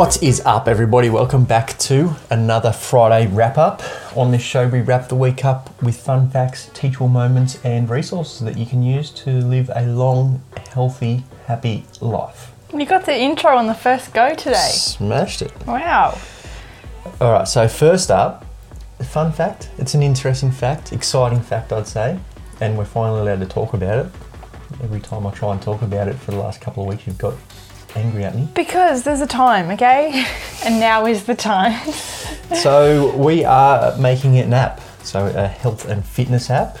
What is up, everybody? Welcome back to another Friday wrap up. On this show, we wrap the week up with fun facts, teachable moments, and resources that you can use to live a long, healthy, happy life. You got the intro on the first go today. Smashed it. Wow. All right, so first up, a fun fact. It's an interesting fact, exciting fact, I'd say, and we're finally allowed to talk about it. Every time I try and talk about it for the last couple of weeks, you've got angry at me. Because there's a time, okay? And now is the time. so we are making it an app, so a health and fitness app,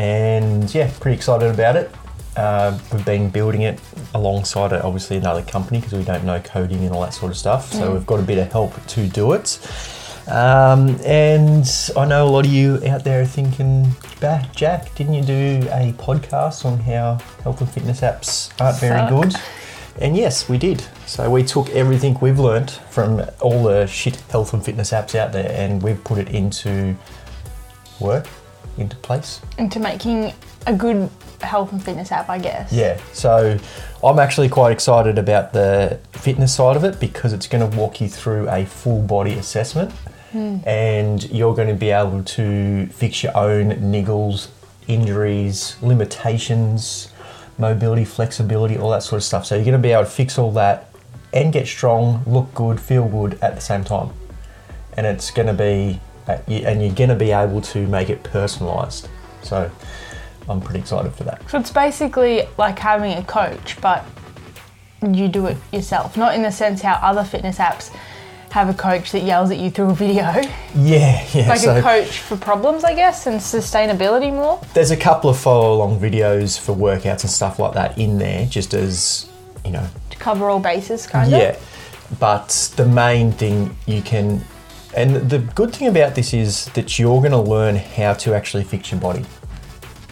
and yeah, pretty excited about it. Uh, we've been building it alongside it, obviously another company because we don't know coding and all that sort of stuff. So we've got a bit of help to do it. Um, and I know a lot of you out there are thinking, "Bah, Jack, didn't you do a podcast on how health and fitness apps aren't very good? And yes, we did. So we took everything we've learnt from all the shit health and fitness apps out there and we've put it into work, into place. Into making a good health and fitness app, I guess. Yeah, so I'm actually quite excited about the fitness side of it because it's going to walk you through a full body assessment hmm. and you're going to be able to fix your own niggles, injuries, limitations, mobility, flexibility, all that sort of stuff. So you're going to be able to fix all that and get strong, look good, feel good at the same time. And it's going to be, uh, and you're going to be able to make it personalized. So I'm pretty excited for that. So it's basically like having a coach, but you do it yourself. Not in the sense how other fitness apps have a coach that yells at you through a video. Yeah, yeah. Like so a coach for problems, I guess, and sustainability more. there's a couple of follow along videos for workouts and stuff like that in there, just as you know. To cover all bases, kind of. Yeah. But the main thing you can, and the good thing about this is that you're going to learn how to actually fix your body.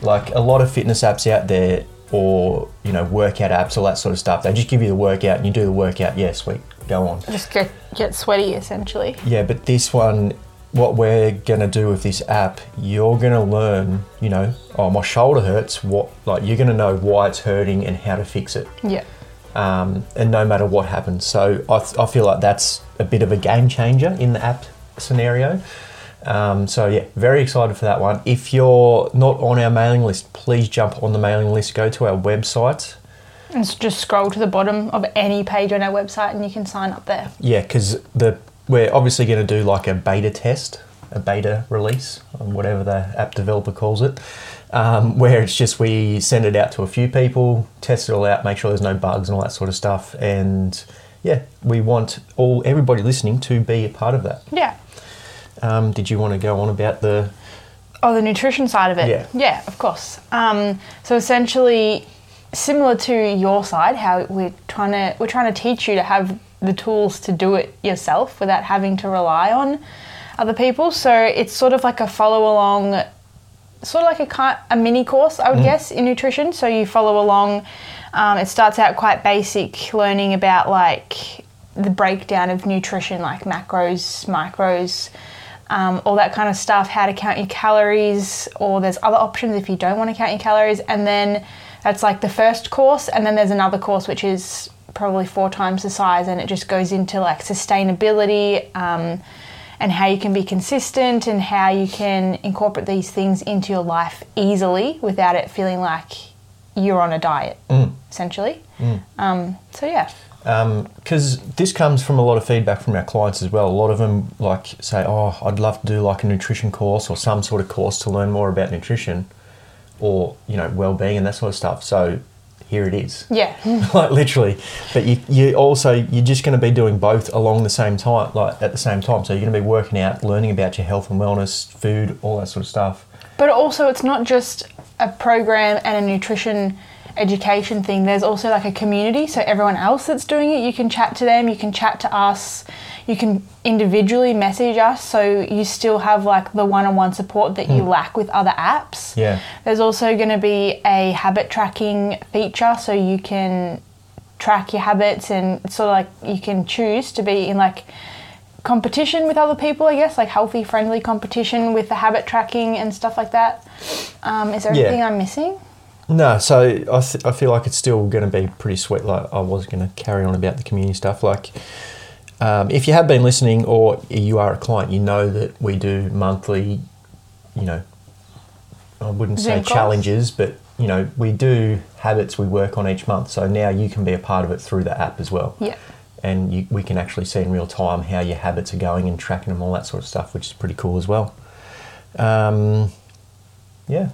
Like a lot of fitness apps out there, or you know, workout apps, all that sort of stuff. They just give you the workout, and you do the workout. Yeah, sweet, go on. Just get, get sweaty, essentially. Yeah, but this one, what we're gonna do with this app, you're gonna learn, you know, oh my shoulder hurts. What like you're gonna know why it's hurting and how to fix it, Yeah. um, and no matter what happens. So I, th- I feel like that's a bit of a game changer in the app scenario. Um, so yeah, very excited for that one. If you're not on our mailing list, please jump on the mailing list. Go to our website. And s- just scroll to the bottom of any page on our website and you can sign up there. Yeah, because the we're obviously going to do like a beta test, a beta release, or whatever the app developer calls it, um, where it's just we send it out to a few people, test it all out, make sure there's no bugs and all that sort of stuff, and yeah, we want all everybody listening to be a part of that. Yeah. Um, did you want to go on about the? Oh, the nutrition side of it. Yeah. Yeah, of course. Um, so essentially, similar to your side, how we're trying to we're trying to teach you to have the tools to do it yourself without having to rely on other people. So it's sort of like a follow along, sort of like a a mini course, I would guess, in nutrition. So you follow along. Um, it starts out quite basic, learning about like the breakdown of nutrition, like macros, micros, um, all that kind of stuff, how to count your calories, or there's other options if you don't want to count your calories. And then that's like the first course, and then there's another course which is probably four times the size, and it just goes into like sustainability um, and how you can be consistent and how you can incorporate these things into your life easily without it feeling like you're on a diet, essentially. Um, so, yeah. because this comes from a lot of feedback from our clients as well. A lot of them like say, "Oh, I'd love to do like a nutrition course or some sort of course to learn more about nutrition, or you know, well-being and that sort of stuff." So here it is, Yeah. like literally. But you you also you're just going to be doing both along the same time, like at the same time. So you're going to be working out, learning about your health and wellness, food, all that sort of stuff. But also, it's not just a program and a nutrition education thing. There's also like a community. So, everyone else that's doing it, you can chat to them, you can chat to us, you can individually message us. So, you still have like the one on one support that you lack with other apps. Yeah. There's also going to be a habit tracking feature. So, you can track your habits and sort of like you can choose to be in like competition with other people, I guess, like healthy, friendly competition with the habit tracking and stuff like that. Um, is there Yeah. anything I'm missing? No, so I, th- I feel like it's still going to be pretty sweet. Like I was going to carry on about the community stuff. Like um, if you have been listening or you are a client, you know that we do monthly, you know, I wouldn't say calls? challenges, but you know, we do habits we work on each month. So now you can be a part of it through the app as well. Yeah. And you, we can actually see in real time how your habits are going and tracking them, all that sort of stuff, which is pretty cool as well. Um, yeah,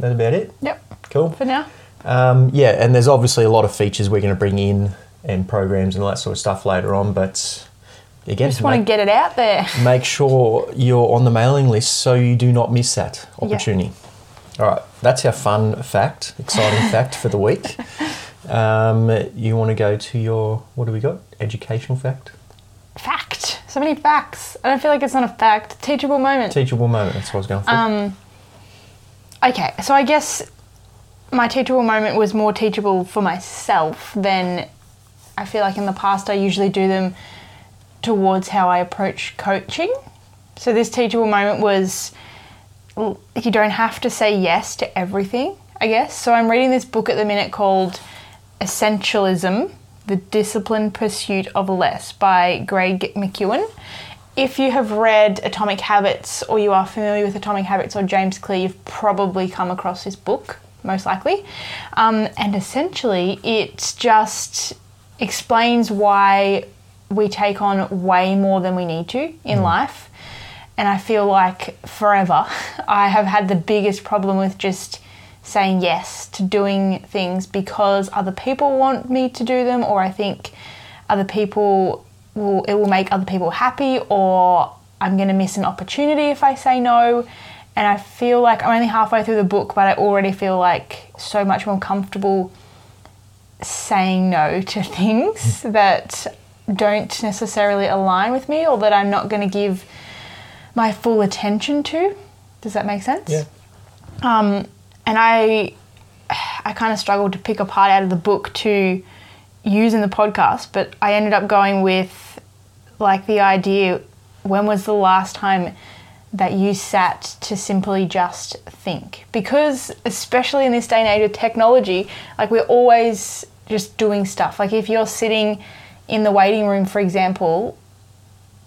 that's about it. Yep. Cool. For now. Um, yeah, and there's obviously a lot of features we're going to bring in and programs and all that sort of stuff later on, but again, Just want to get it out there. make sure you're on the mailing list so you do not miss that Yeah. opportunity. All right, that's our fun fact, exciting fact for the week. Um, you want to go to your, what do we got? Educational fact? Fact. So many facts. I don't feel like it's not a fact. Teachable moment. Teachable moment, that's what I was going for. Um, okay, so I guess my teachable moment was more teachable for myself than I feel like in the past I usually do them towards how I approach coaching. So this teachable moment was you don't have to say yes to everything, I guess. So I'm reading this book at the minute called Essentialism The Disciplined Pursuit of Less by Greg McKeown. If you have read Atomic Habits or you are familiar with Atomic Habits or James Clear, you've probably come across this book, most likely. Um, and essentially, it just explains why we take on way more than we need to in life. And I feel like forever I have had the biggest problem with just saying yes to doing things because other people want me to do them, or I think other people will, it will make other people happy, or I'm going to miss an opportunity if I say no. And I feel like I'm only halfway through the book, but I already feel like so much more comfortable saying no to things that don't necessarily align with me or that I'm not going to give my full attention to. Does that make sense? yeah. Um, and I, I kind of struggled to pick a part out of the book to use in the podcast, but I ended up going with like the idea when was the last time that you sat to simply just think? Because, especially in this day and age of technology, like we're always just doing stuff. Like if you're sitting in the waiting room, for example,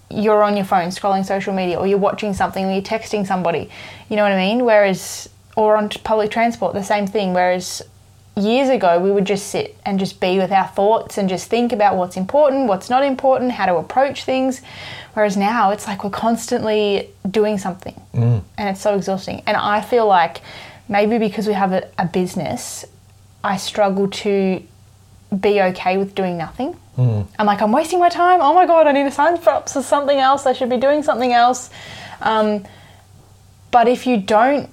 you're on your phone scrolling social media or you're watching something or you're texting somebody. You know what I mean? Whereas, or on public transport, the same thing. Whereas years ago, we would just sit and just be with our thoughts and just think about what's important, what's not important, how to approach things. Whereas now, it's like we're constantly doing something and it's so exhausting. And I feel like maybe because we have a, a business, I struggle to be okay with doing nothing. I'm like, I'm wasting my time. Oh my God, I need to sign up for something else. I should be doing something else. Um, but if you don't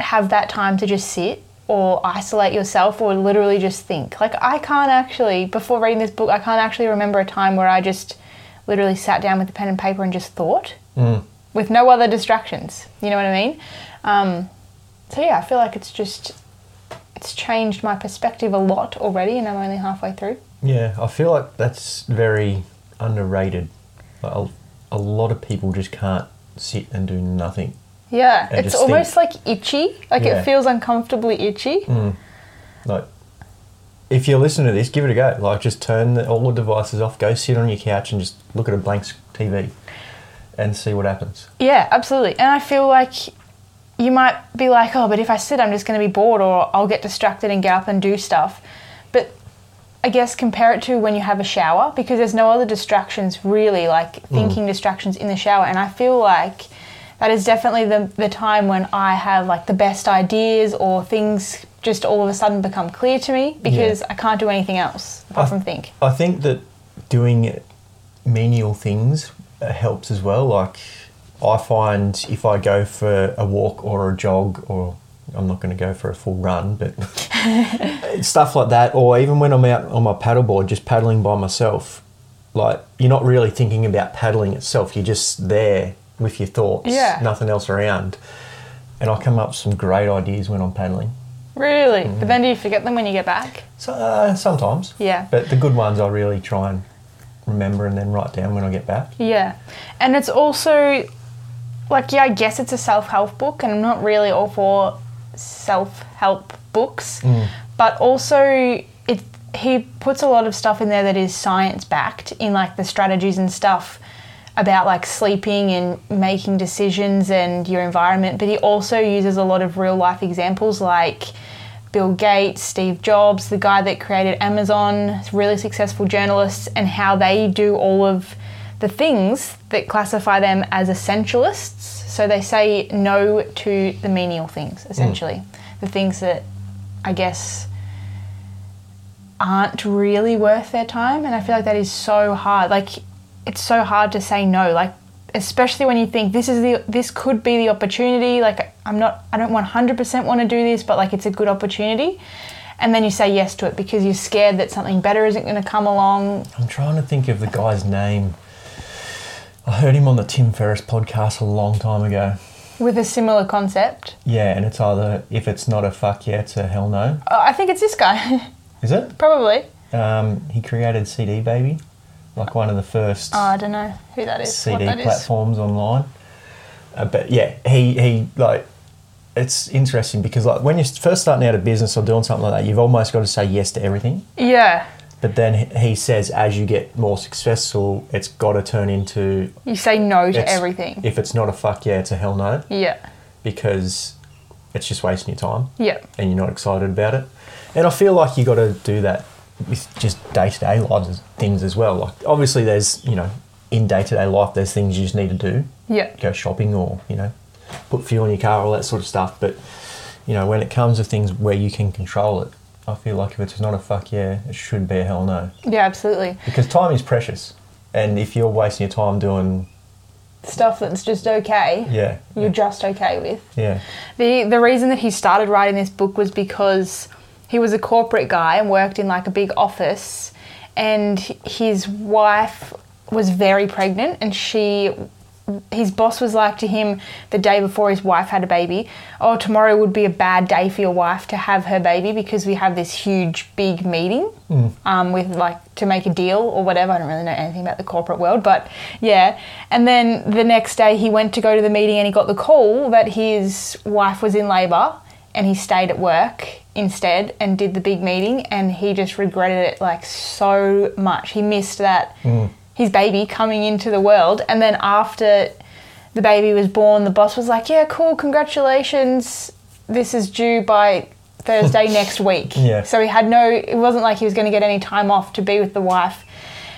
have that time to just sit or isolate yourself or literally just think, like, I can't actually, before reading this book, I can't actually remember a time where I just literally sat down with a pen and paper and just thought with no other distractions. You know what I mean? Um, so yeah, I feel like it's just, it's changed my perspective a lot already and I'm only halfway through. Yeah, I feel like that's very underrated. Like a, a lot of people just can't sit and do nothing. Yeah, And it's almost like itchy. Like Yeah. it feels uncomfortably itchy. Hmm. Like, if you're listening to this, give it a go. Like, just turn the, all the devices off, go sit on your couch and just look at a blank TV and see what happens. Yeah, absolutely. And I feel like you might be like, oh, but if I sit, I'm just going to be bored or I'll get distracted and get up and do stuff. But I guess compare it to when you have a shower because there's no other distractions really, like hmm. thinking distractions in the shower. And I feel like that is definitely the, the time when I have like the best ideas or things just all of a sudden become clear to me because I can't do anything else apart I- from think. I think that doing menial things uh, helps as well. Like, I find if I go for a walk or a jog, or I'm not going to go for a full run, but stuff like that, or even when I'm out on my paddleboard just paddling by myself, like, you're not really thinking about paddling itself, you're just there with your thoughts, Yeah. nothing else around. And I come up with some great ideas when I'm paddling. Really? But then do you forget them when you get back? So, uh, sometimes. Yeah. But the good ones I really try and remember and then write down when I get back. Yeah. And it's also like yeah, I guess it's a self-help book and I'm not really all for self-help books. But also it he puts a lot of stuff in there that is science backed in like the strategies and stuff about like sleeping and making decisions and your environment, but he also uses a lot of real life examples like Bill Gates, Steve Jobs, the guy that created Amazon, really successful journalists, and how they do all of the things that classify them as essentialists. So they say no to the menial things, mm. essentially. The things that I guess aren't really worth their time. And I feel like that is so hard. Like, it's so hard to say no. Like, especially when you think this is the this could be the opportunity. Like, I'm not, I don't 100% want to do this, but like, it's a good opportunity. And then you say yes to it because you're scared that something better isn't going to come along. I'm trying to think of the guy's name. I heard him on the Tim Ferriss podcast a long time ago. with a similar concept. Yeah, and it's either if it's not a fuck yeah, it's a hell no. Oh, I think it's this guy, Is it? probably. Um, he created CD Baby, like one of the first Oh, I don't know who that is. what CD that is. platforms online. Uh, but yeah, he he like it's interesting because like when you're first starting out a business or doing something like that, you've almost got to say yes to everything. Yeah, But then he- he says as you get more successful, it's got to turn into you say no to everything. If it's not a fuck yeah, it's a hell no yeah, because it's just wasting your time yeah, and you're not excited about it. And I feel like you got to do that with just day to day lives things as well. Like obviously, there's you know in day to day life, there's things you just need to do, yeah, go shopping or you know put fuel in your car, all that sort of stuff. But you know when it comes to things where you can control it, I feel like if it's not a fuck yeah, it should be a hell no yeah, absolutely. because time is precious. And if you're wasting your time doing, Stuff that's just okay. yeah, You're just okay with. yeah, The the reason that he started writing this book was because he was a corporate guy and worked in like a big office and his wife was very pregnant and she his boss was like to him the day before his wife had a baby, "Oh, tomorrow would be a bad day for your wife to have her baby because we have this huge big meeting um, with like to make a deal or whatever. I don't really know anything about the corporate world, but yeah. And then the next day he went to go to the meeting and he got the call that his wife was in labour and he stayed at work instead and did the big meeting and he just regretted it like so much. He missed that mm. his baby coming into the world and then after the baby was born the boss was like, "Yeah, cool, congratulations. This is due by Thursday next week." Yeah. So he had no it wasn't like he was going to get any time off to be with the wife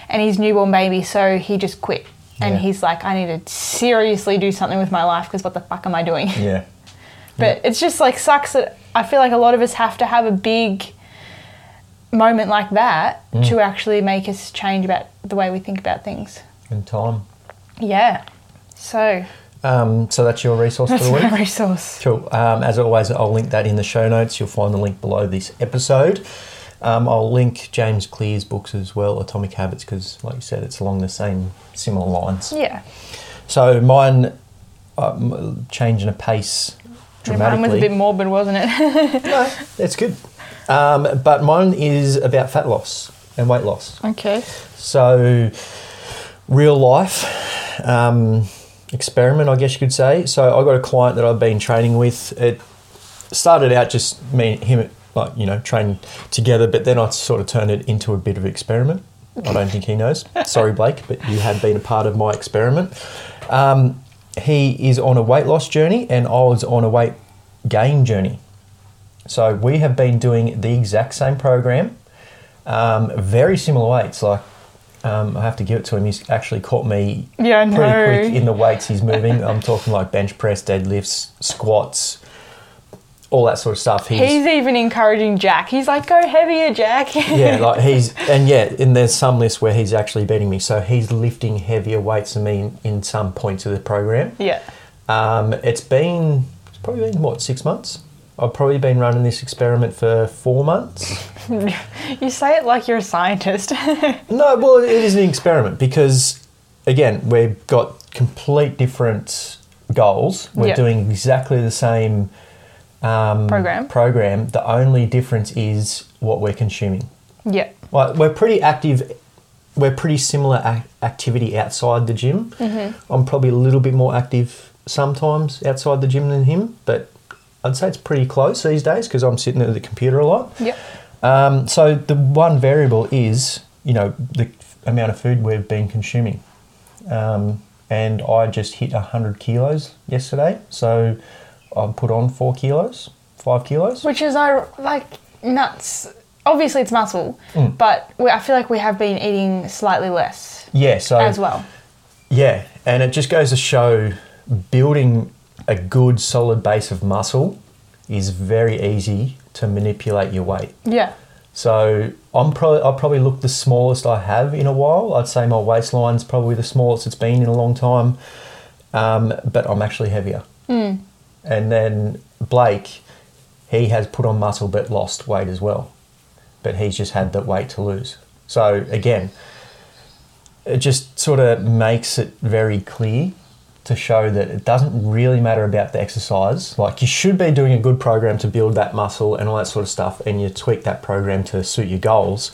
and his newborn baby, so he just quit. And Yeah. he's like, I need to seriously do something with my life because what the fuck am I doing? yeah, But it's just like sucks that I feel like a lot of us have to have a big moment like that Mm. to actually make us change about the way we think about things. and time. Yeah. So Um, so that's your resource that's for the week. my resource. Cool. Um, as always, I'll link that in the show notes. You'll find the link below this episode. Um, I'll link James Clear's books as well, Atomic Habits, because, like you said, it's along the same similar lines. Yeah. So mine, um, changing a pace Yeah, Mine was a bit morbid, wasn't it? no, it's good. Um, but mine is about fat loss and weight loss. okay. So, real life um, experiment, I guess you could say. So, I got a client that I've been training with. It started out just me and him, like you know, training together, but then I sort of turned it into a bit of experiment. I don't think he knows. Sorry, Blake, but you have been a part of my experiment. Um, he is on a weight loss journey, and I was on a weight gain journey. So we have been doing the exact same program, um, very similar weights. Like um, I have to give it to him. He's actually caught me Yeah, pretty quick in the weights he's moving. I'm talking like bench press, deadlifts, squats, all that sort of stuff. He's, He's even encouraging Jack. He's like, go heavier, Jack. yeah, like he's and yeah, and there's some lists where he's actually beating me. So he's lifting heavier weights than me in, in some points of the program. yeah. Um, it's been it's probably been what six months. I've probably been running this experiment for four months. You say it like you're a scientist. No, well, it is an experiment because, again, we've got complete different goals. We're Yeah. doing exactly the same um, Program. Program. The only difference is what we're consuming. yeah. Like we're pretty active. We're pretty similar ac- activity outside the gym. Mm-hmm. I'm probably a little bit more active sometimes outside the gym than him, but I'd say it's pretty close these days because I'm sitting at the computer a lot. Yep. Um, so the one variable is, you know, the amount of food we've been consuming. Um, and I just hit 100 kilos yesterday. So I've put on four kilos, five kilos. Which is I like nuts. Obviously, it's muscle, Mm. but we, I feel like we have been eating slightly less Yeah, so as well. Yeah, and it just goes to show building a good solid base of muscle is very easy to manipulate your weight. Yeah. So I'm probably I probably look the smallest I have in a while. I'd say my waistline's probably the smallest it's been in a long time, um, but I'm actually heavier. And then Blake, he has put on muscle but lost weight as well, but he's just had that weight to lose. So again, it just sort of makes it very clear to show that it doesn't really matter about the exercise. Like you should be doing a good program to build that muscle and all that sort of stuff, and you tweak that program to suit your goals.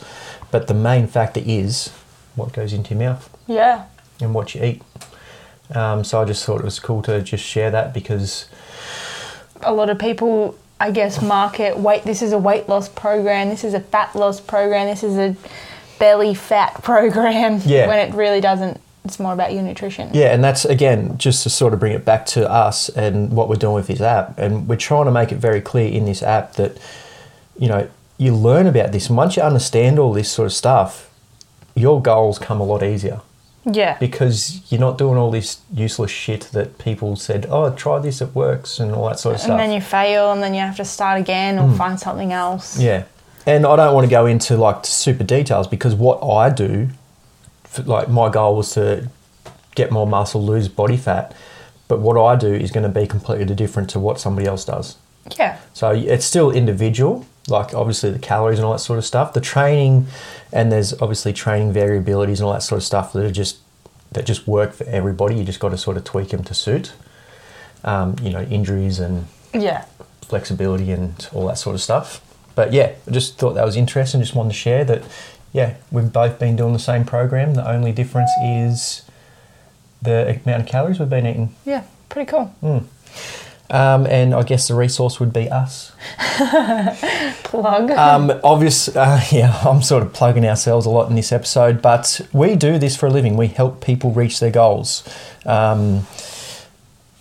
But the main factor is what goes into your mouth Yeah. and what you eat. Um, so I just thought it was cool to just share that because A lot of people, I guess, market weight. This is a weight loss program. This is a fat loss program. This is a belly fat program. Yeah. When it really doesn't. It's more about your nutrition. Yeah, and that's again just to sort of bring it back to us and what we're doing with this app. And we're trying to make it very clear in this app that, you know, you learn about this. And once you understand all this sort of stuff, your goals come a lot easier Yeah. because you're not doing all this useless shit that people said, oh, try this, it works, and all that sort of And stuff. And then you fail, and then you have to start again or hmm. find something else. Yeah, and I don't want to go into like super details because what I do, like my goal was to get more muscle, lose body fat, but what I do is going to be completely different to what somebody else does. Yeah. So it's still individual, like obviously the calories and all that sort of stuff. The training, and there's obviously training variabilities and all that sort of stuff that are just that just work for everybody. You just got to sort of tweak them to suit, um, you know, injuries and Yeah. flexibility and all that sort of stuff. But yeah, I just thought that was interesting. Just wanted to share that. Yeah, we've both been doing the same program. The only difference is the amount of calories we've been eating. Yeah. Pretty cool. Um, and I guess the resource would be us. Plug. Um, obvious, uh, yeah, I'm sort of plugging ourselves a lot in this episode, but we do this for a living. We help people reach their goals. Um,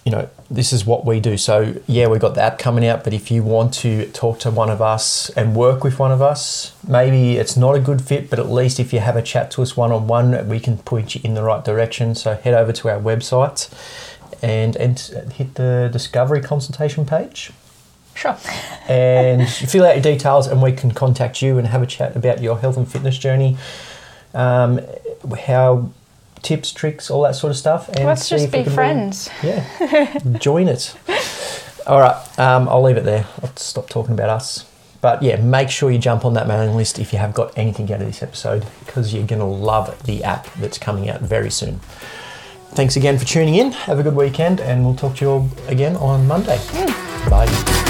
you know, this is what we do. So, yeah, we've got the app coming out, but if you want to talk to one of us and work with one of us, maybe it's not a good fit, but at least if you have a chat to us one on one, we can point you in the right direction. So, head over to our website and, and hit the discovery consultation page. Sure. and fill out your details and we can contact you and have a chat about your health and fitness journey um, how tips tricks all that sort of stuff and Let's just be friends. yeah join it. All right um, i'll leave it there. I'll stop talking about us. But yeah make sure you jump on that mailing list if you have got anything out of this episode because you're going to love the app that's coming out very soon thanks again for tuning in. Have a good weekend and we'll talk to you all again on monday. Hmm. Bye